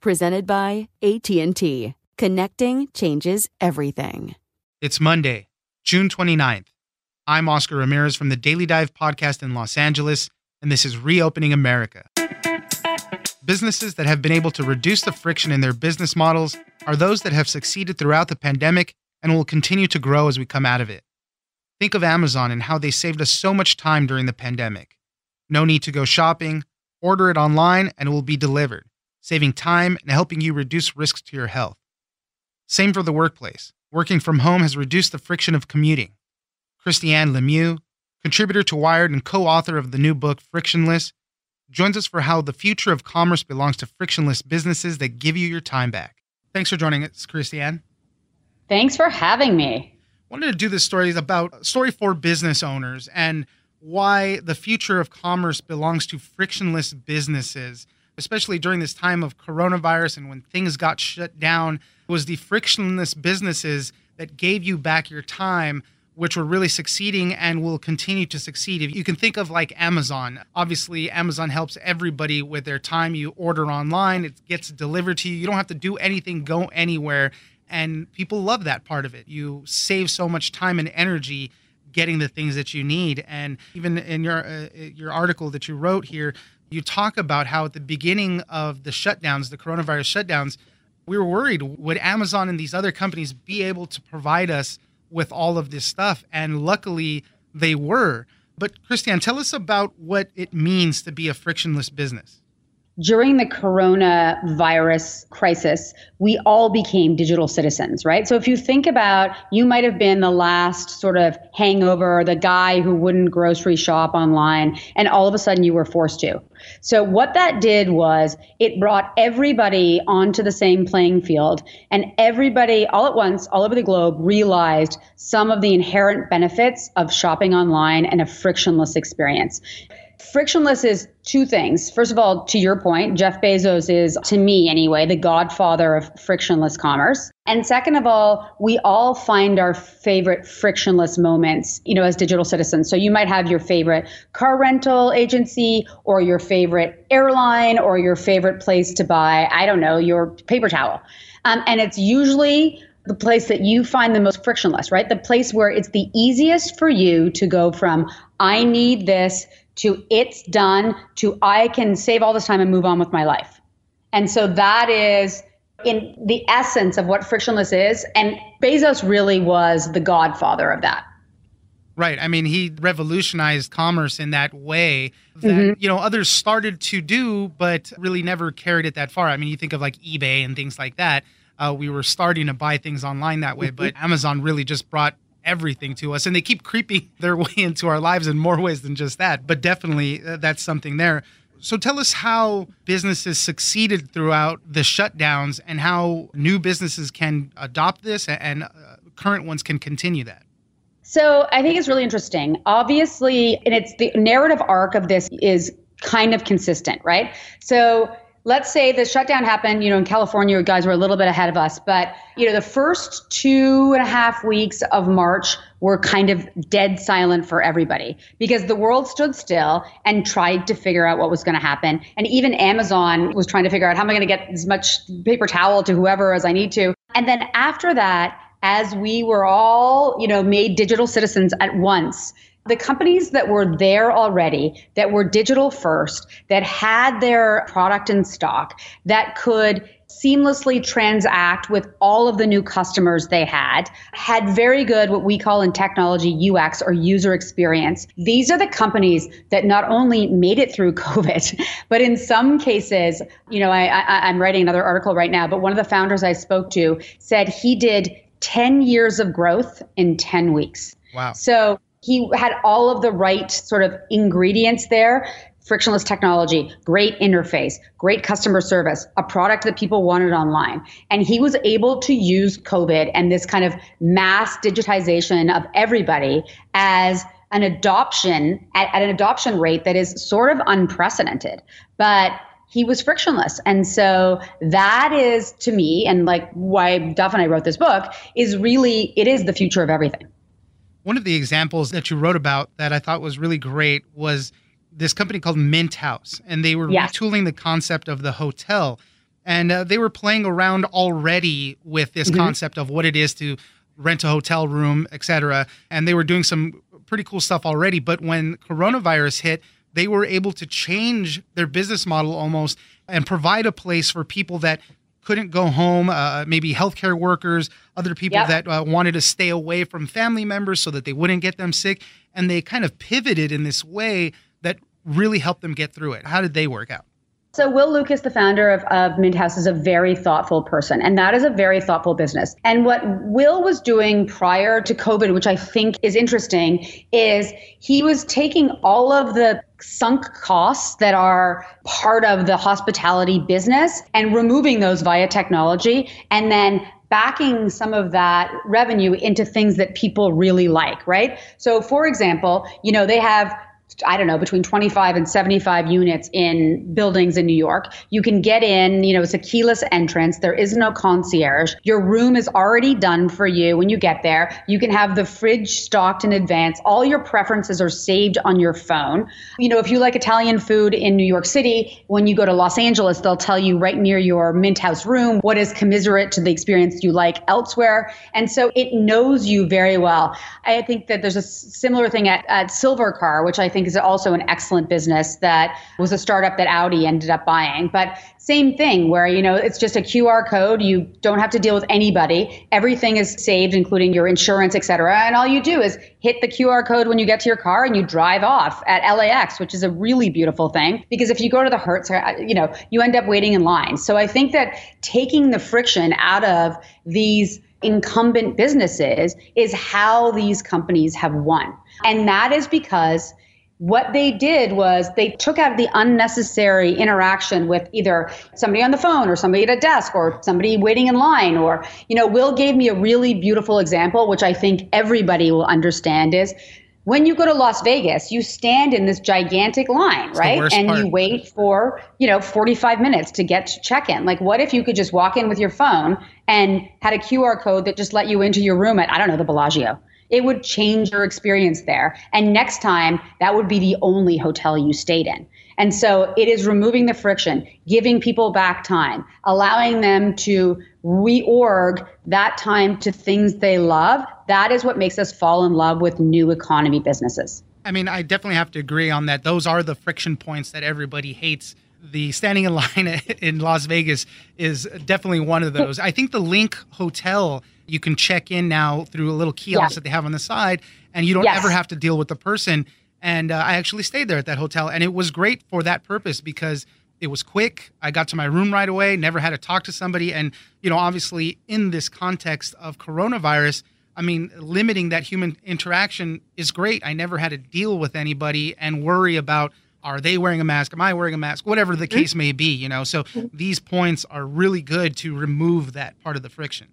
Presented by AT&T. Connecting changes everything. It's Monday, June 29th. I'm Oscar Ramirez from the Daily Dive podcast in Los Angeles, and this is Reopening America. Businesses that have been able to reduce the friction in their business models are those that have succeeded throughout the pandemic and will continue to grow as we come out of it. Think of Amazon and how they saved us so much time during the pandemic. No need to go shopping, order it online, and it will be delivered saving time and helping you reduce risks to your health. Same for the workplace. Working from home has reduced the friction of commuting. Christiane Lemieux, contributor to Wired and co author of the new book Frictionless, joins us for how the future of commerce belongs to frictionless businesses that give you your time back. Thanks for joining us, Christiane. Thanks for having me. wanted to do this story about story for business owners and why the future of commerce belongs to frictionless businesses especially during this time of coronavirus and when things got shut down, was the frictionless businesses that gave you back your time which were really succeeding and will continue to succeed. If you can think of like Amazon, obviously Amazon helps everybody with their time. You order online, it gets delivered to you. You don't have to do anything, go anywhere, and people love that part of it. You save so much time and energy getting the things that you need. And even in your uh, your article that you wrote here, you talk about how at the beginning of the shutdowns, the coronavirus shutdowns, we were worried would Amazon and these other companies be able to provide us with all of this stuff? And luckily they were. But Christian, tell us about what it means to be a frictionless business during the coronavirus crisis, we all became digital citizens, right? So if you think about, you might have been the last sort of hangover, the guy who wouldn't grocery shop online, and all of a sudden you were forced to. So what that did was it brought everybody onto the same playing field, and everybody all at once, all over the globe, realized some of the inherent benefits of shopping online and a frictionless experience. Frictionless is two things. First of all, to your point, Jeff Bezos is, to me anyway, the godfather of frictionless commerce. And second of all, we all find our favorite frictionless moments, you know, as digital citizens. So you might have your favorite car rental agency or your favorite airline or your favorite place to buy, I don't know, your paper towel. Um, and it's usually the place that you find the most frictionless, right? The place where it's the easiest for you to go from, I need this to it's done to I can save all this time and move on with my life. And so that is in the essence of what frictionless is. And Bezos really was the godfather of that. Right. I mean, he revolutionized commerce in that way that, mm-hmm. you know, others started to do, but really never carried it that far. I mean, you think of like eBay and things like that. Uh, we were starting to buy things online that way, but Amazon really just brought everything to us, and they keep creeping their way into our lives in more ways than just that. But definitely, uh, that's something there. So tell us how businesses succeeded throughout the shutdowns and how new businesses can adopt this and uh, current ones can continue that. So I think it's really interesting. Obviously, and it's the narrative arc of this is kind of consistent, right? So let's say the shutdown happened, you know, in California, you guys were a little bit ahead of us, but, you know, the first two and a half weeks of March were kind of dead silent for everybody because the world stood still and tried to figure out what was going to happen. And even Amazon was trying to figure out how am I going to get as much paper towel to whoever as I need to. And then after that, as we were all, you know, made digital citizens at once, the companies that were there already, that were digital first, that had their product in stock, that could seamlessly transact with all of the new customers they had, had very good, what we call in technology, UX or user experience. These are the companies that not only made it through COVID, but in some cases, you know, I, I, I'm writing another article right now, but one of the founders I spoke to said he did 10 years of growth in 10 weeks. Wow. So he had all of the right sort of ingredients there frictionless technology, great interface, great customer service, a product that people wanted online. And he was able to use COVID and this kind of mass digitization of everybody as an adoption at, at an adoption rate that is sort of unprecedented. But he was frictionless. And so that is to me, and like why Duff and I wrote this book, is really, it is the future of everything. One of the examples that you wrote about that I thought was really great was this company called Mint House, and they were yes. retooling the concept of the hotel. And uh, they were playing around already with this mm-hmm. concept of what it is to rent a hotel room, et cetera. And they were doing some pretty cool stuff already. But when coronavirus hit, they were able to change their business model almost and provide a place for people that couldn't go home, uh, maybe healthcare workers, other people yep. that uh, wanted to stay away from family members so that they wouldn't get them sick. And they kind of pivoted in this way that really helped them get through it. How did they work out? So, Will Lucas, the founder of, of Mint House, is a very thoughtful person, and that is a very thoughtful business. And what Will was doing prior to COVID, which I think is interesting, is he was taking all of the sunk costs that are part of the hospitality business and removing those via technology, and then backing some of that revenue into things that people really like, right? So, for example, you know, they have I don't know, between 25 and 75 units in buildings in New York. You can get in, you know, it's a keyless entrance. There is no concierge. Your room is already done for you when you get there. You can have the fridge stocked in advance. All your preferences are saved on your phone. You know, if you like Italian food in New York City, when you go to Los Angeles, they'll tell you right near your Mint House room what is commiserate to the experience you like elsewhere. And so it knows you very well. I think that there's a similar thing at, at Silvercar, which I think think is also an excellent business that was a startup that Audi ended up buying. But same thing where, you know, it's just a QR code. You don't have to deal with anybody. Everything is saved, including your insurance, et cetera. And all you do is hit the QR code when you get to your car and you drive off at LAX, which is a really beautiful thing. Because if you go to the Hertz, uh, you know, you end up waiting in line. So I think that taking the friction out of these incumbent businesses is how these companies have won. And that is because what they did was they took out the unnecessary interaction with either somebody on the phone or somebody at a desk or somebody waiting in line or you know will gave me a really beautiful example which i think everybody will understand is when you go to Las Vegas, you stand in this gigantic line, it's right? And part. you wait for, you know, 45 minutes to get to check in. Like, what if you could just walk in with your phone and had a QR code that just let you into your room at, I don't know, the Bellagio? It would change your experience there. And next time, that would be the only hotel you stayed in. And so it is removing the friction, giving people back time, allowing them to reorg that time to things they love. That is what makes us fall in love with new economy businesses. I mean, I definitely have to agree on that. Those are the friction points that everybody hates. The standing in line in Las Vegas is definitely one of those. I think the LINQ Hotel you can check in now through a little kiosk yeah. that they have on the side, and you don't yes. ever have to deal with the person. And uh, I actually stayed there at that hotel, and it was great for that purpose because it was quick. I got to my room right away, never had to talk to somebody. And, you know, obviously, in this context of coronavirus, I mean, limiting that human interaction is great. I never had to deal with anybody and worry about are they wearing a mask? Am I wearing a mask? Whatever the mm-hmm. case may be, you know. So mm-hmm. these points are really good to remove that part of the friction.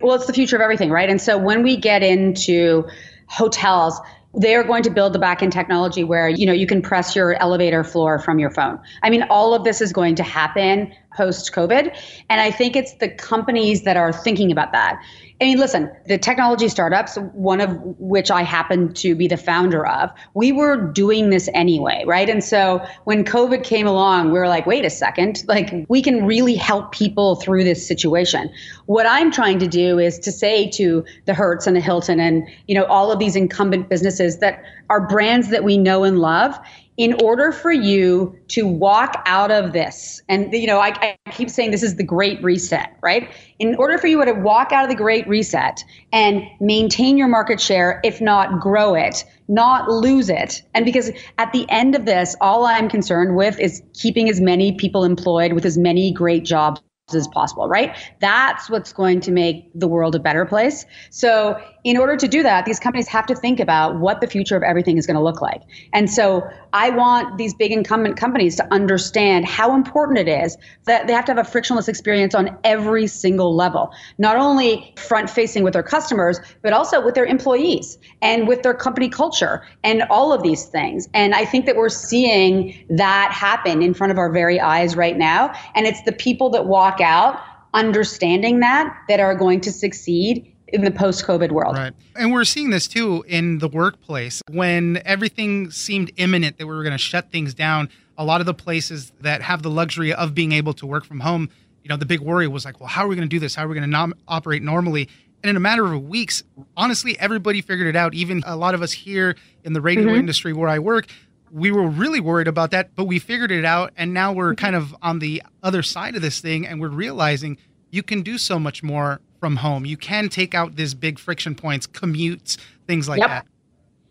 Well, it's the future of everything, right? And so when we get into hotels, they are going to build the backend technology where you know you can press your elevator floor from your phone. I mean, all of this is going to happen post COVID, and I think it's the companies that are thinking about that. I mean, listen, the technology startups, one of which I happen to be the founder of, we were doing this anyway, right? And so when COVID came along, we were like, wait a second, like we can really help people through this situation. What I'm trying to do is to say to the Hertz and the Hilton and, you know, all of these incumbent businesses that are brands that we know and love, in order for you to walk out of this, and you know, I, I, keep saying this is the great reset, right? In order for you to walk out of the great reset and maintain your market share, if not grow it, not lose it. And because at the end of this, all I'm concerned with is keeping as many people employed with as many great jobs as possible, right? That's what's going to make the world a better place. So, in order to do that, these companies have to think about what the future of everything is going to look like. And so, I want these big incumbent companies to understand how important it is that they have to have a frictionless experience on every single level, not only front facing with their customers, but also with their employees and with their company culture and all of these things. And I think that we're seeing that happen in front of our very eyes right now. And it's the people that walk out understanding that that are going to succeed in the post COVID world. Right. And we're seeing this too in the workplace. When everything seemed imminent that we were going to shut things down, a lot of the places that have the luxury of being able to work from home, you know, the big worry was like, well, how are we going to do this? How are we going to nom- operate normally? And in a matter of weeks, honestly, everybody figured it out. Even a lot of us here in the radio mm-hmm. industry where I work, we were really worried about that, but we figured it out. And now we're mm-hmm. kind of on the other side of this thing and we're realizing you can do so much more from home. You can take out these big friction points, commutes, things like yep. that.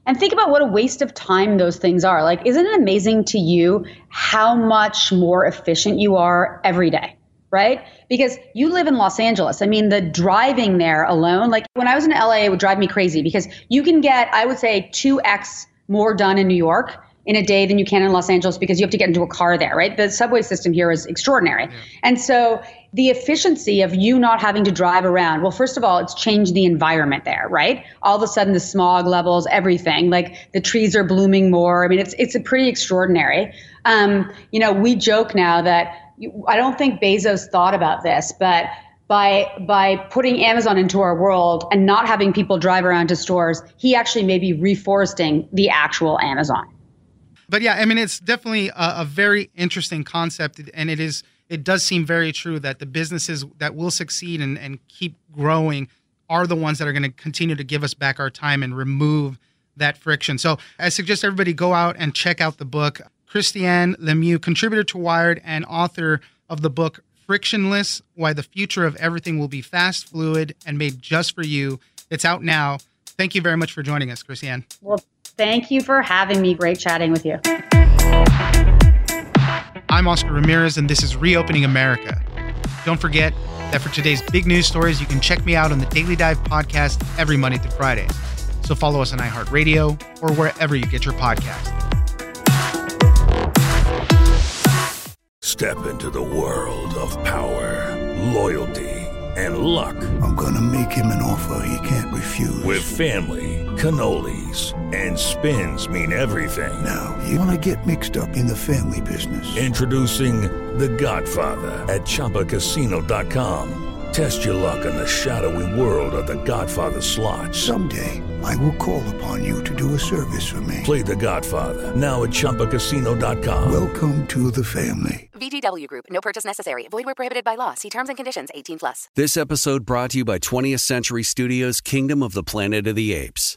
And think about what a waste of time those things are. Like, isn't it amazing to you how much more efficient you are every day? Right? Because you live in Los Angeles. I mean, the driving there alone, like when I was in LA, it would drive me crazy because you can get, I would say, 2x more done in New York in a day than you can in Los Angeles because you have to get into a car there, right? The subway system here is extraordinary. Yeah. And so the efficiency of you not having to drive around, well, first of all, it's changed the environment there, right? All of a sudden the smog levels, everything, like the trees are blooming more. I mean, it's it's a pretty extraordinary. Um, you know, we joke now that you, I don't think Bezos thought about this, but by by putting Amazon into our world and not having people drive around to stores, he actually may be reforesting the actual Amazon but yeah, I mean, it's definitely a, a, very interesting concept, and it is. It does seem very true that the businesses that will succeed and, and keep growing are the ones that are going to continue to give us back our time and remove that friction. So I suggest everybody go out and check out the book. Christiane Lemieux, contributor to Wired and author of the book Frictionless Why the Future of Everything Will Be Fast, Fluid, and Made Just for You. It's out now. Thank you very much for joining us, Christiane. Well, Thank you for having me. Great chatting with you. I'm Oscar Ramirez, and this is Reopening America. Don't forget that for today's big news stories, you can check me out on the Daily Dive podcast every Monday through Friday. So follow us on iHeartRadio or wherever you get your podcast. Step into the world of power, loyalty, and luck. I'm going to make him an offer he can't refuse. With family cannolis, and spins mean everything. Now, you want to get mixed up in the family business. Introducing The Godfather at Chumbacasino.com. Test your luck in the shadowy world of The Godfather slot. Someday, I will call upon you to do a service for me. Play The Godfather, now at Chumbacasino.com. Welcome to the family. VGW Group, no purchase necessary. Void where prohibited by law. See terms and conditions 18 plus. This episode brought to you by 20th Century Studios' Kingdom of the Planet of the Apes.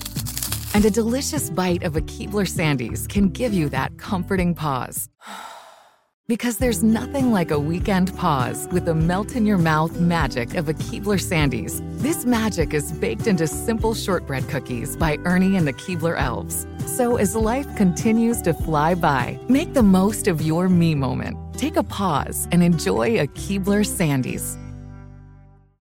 And a delicious bite of a Keebler Sandies can give you that comforting pause. Because there's nothing like a weekend pause with the melt in your mouth magic of a Keebler Sandies. This magic is baked into simple shortbread cookies by Ernie and the Keebler Elves. So as life continues to fly by, make the most of your me moment. Take a pause and enjoy a Keebler Sandies.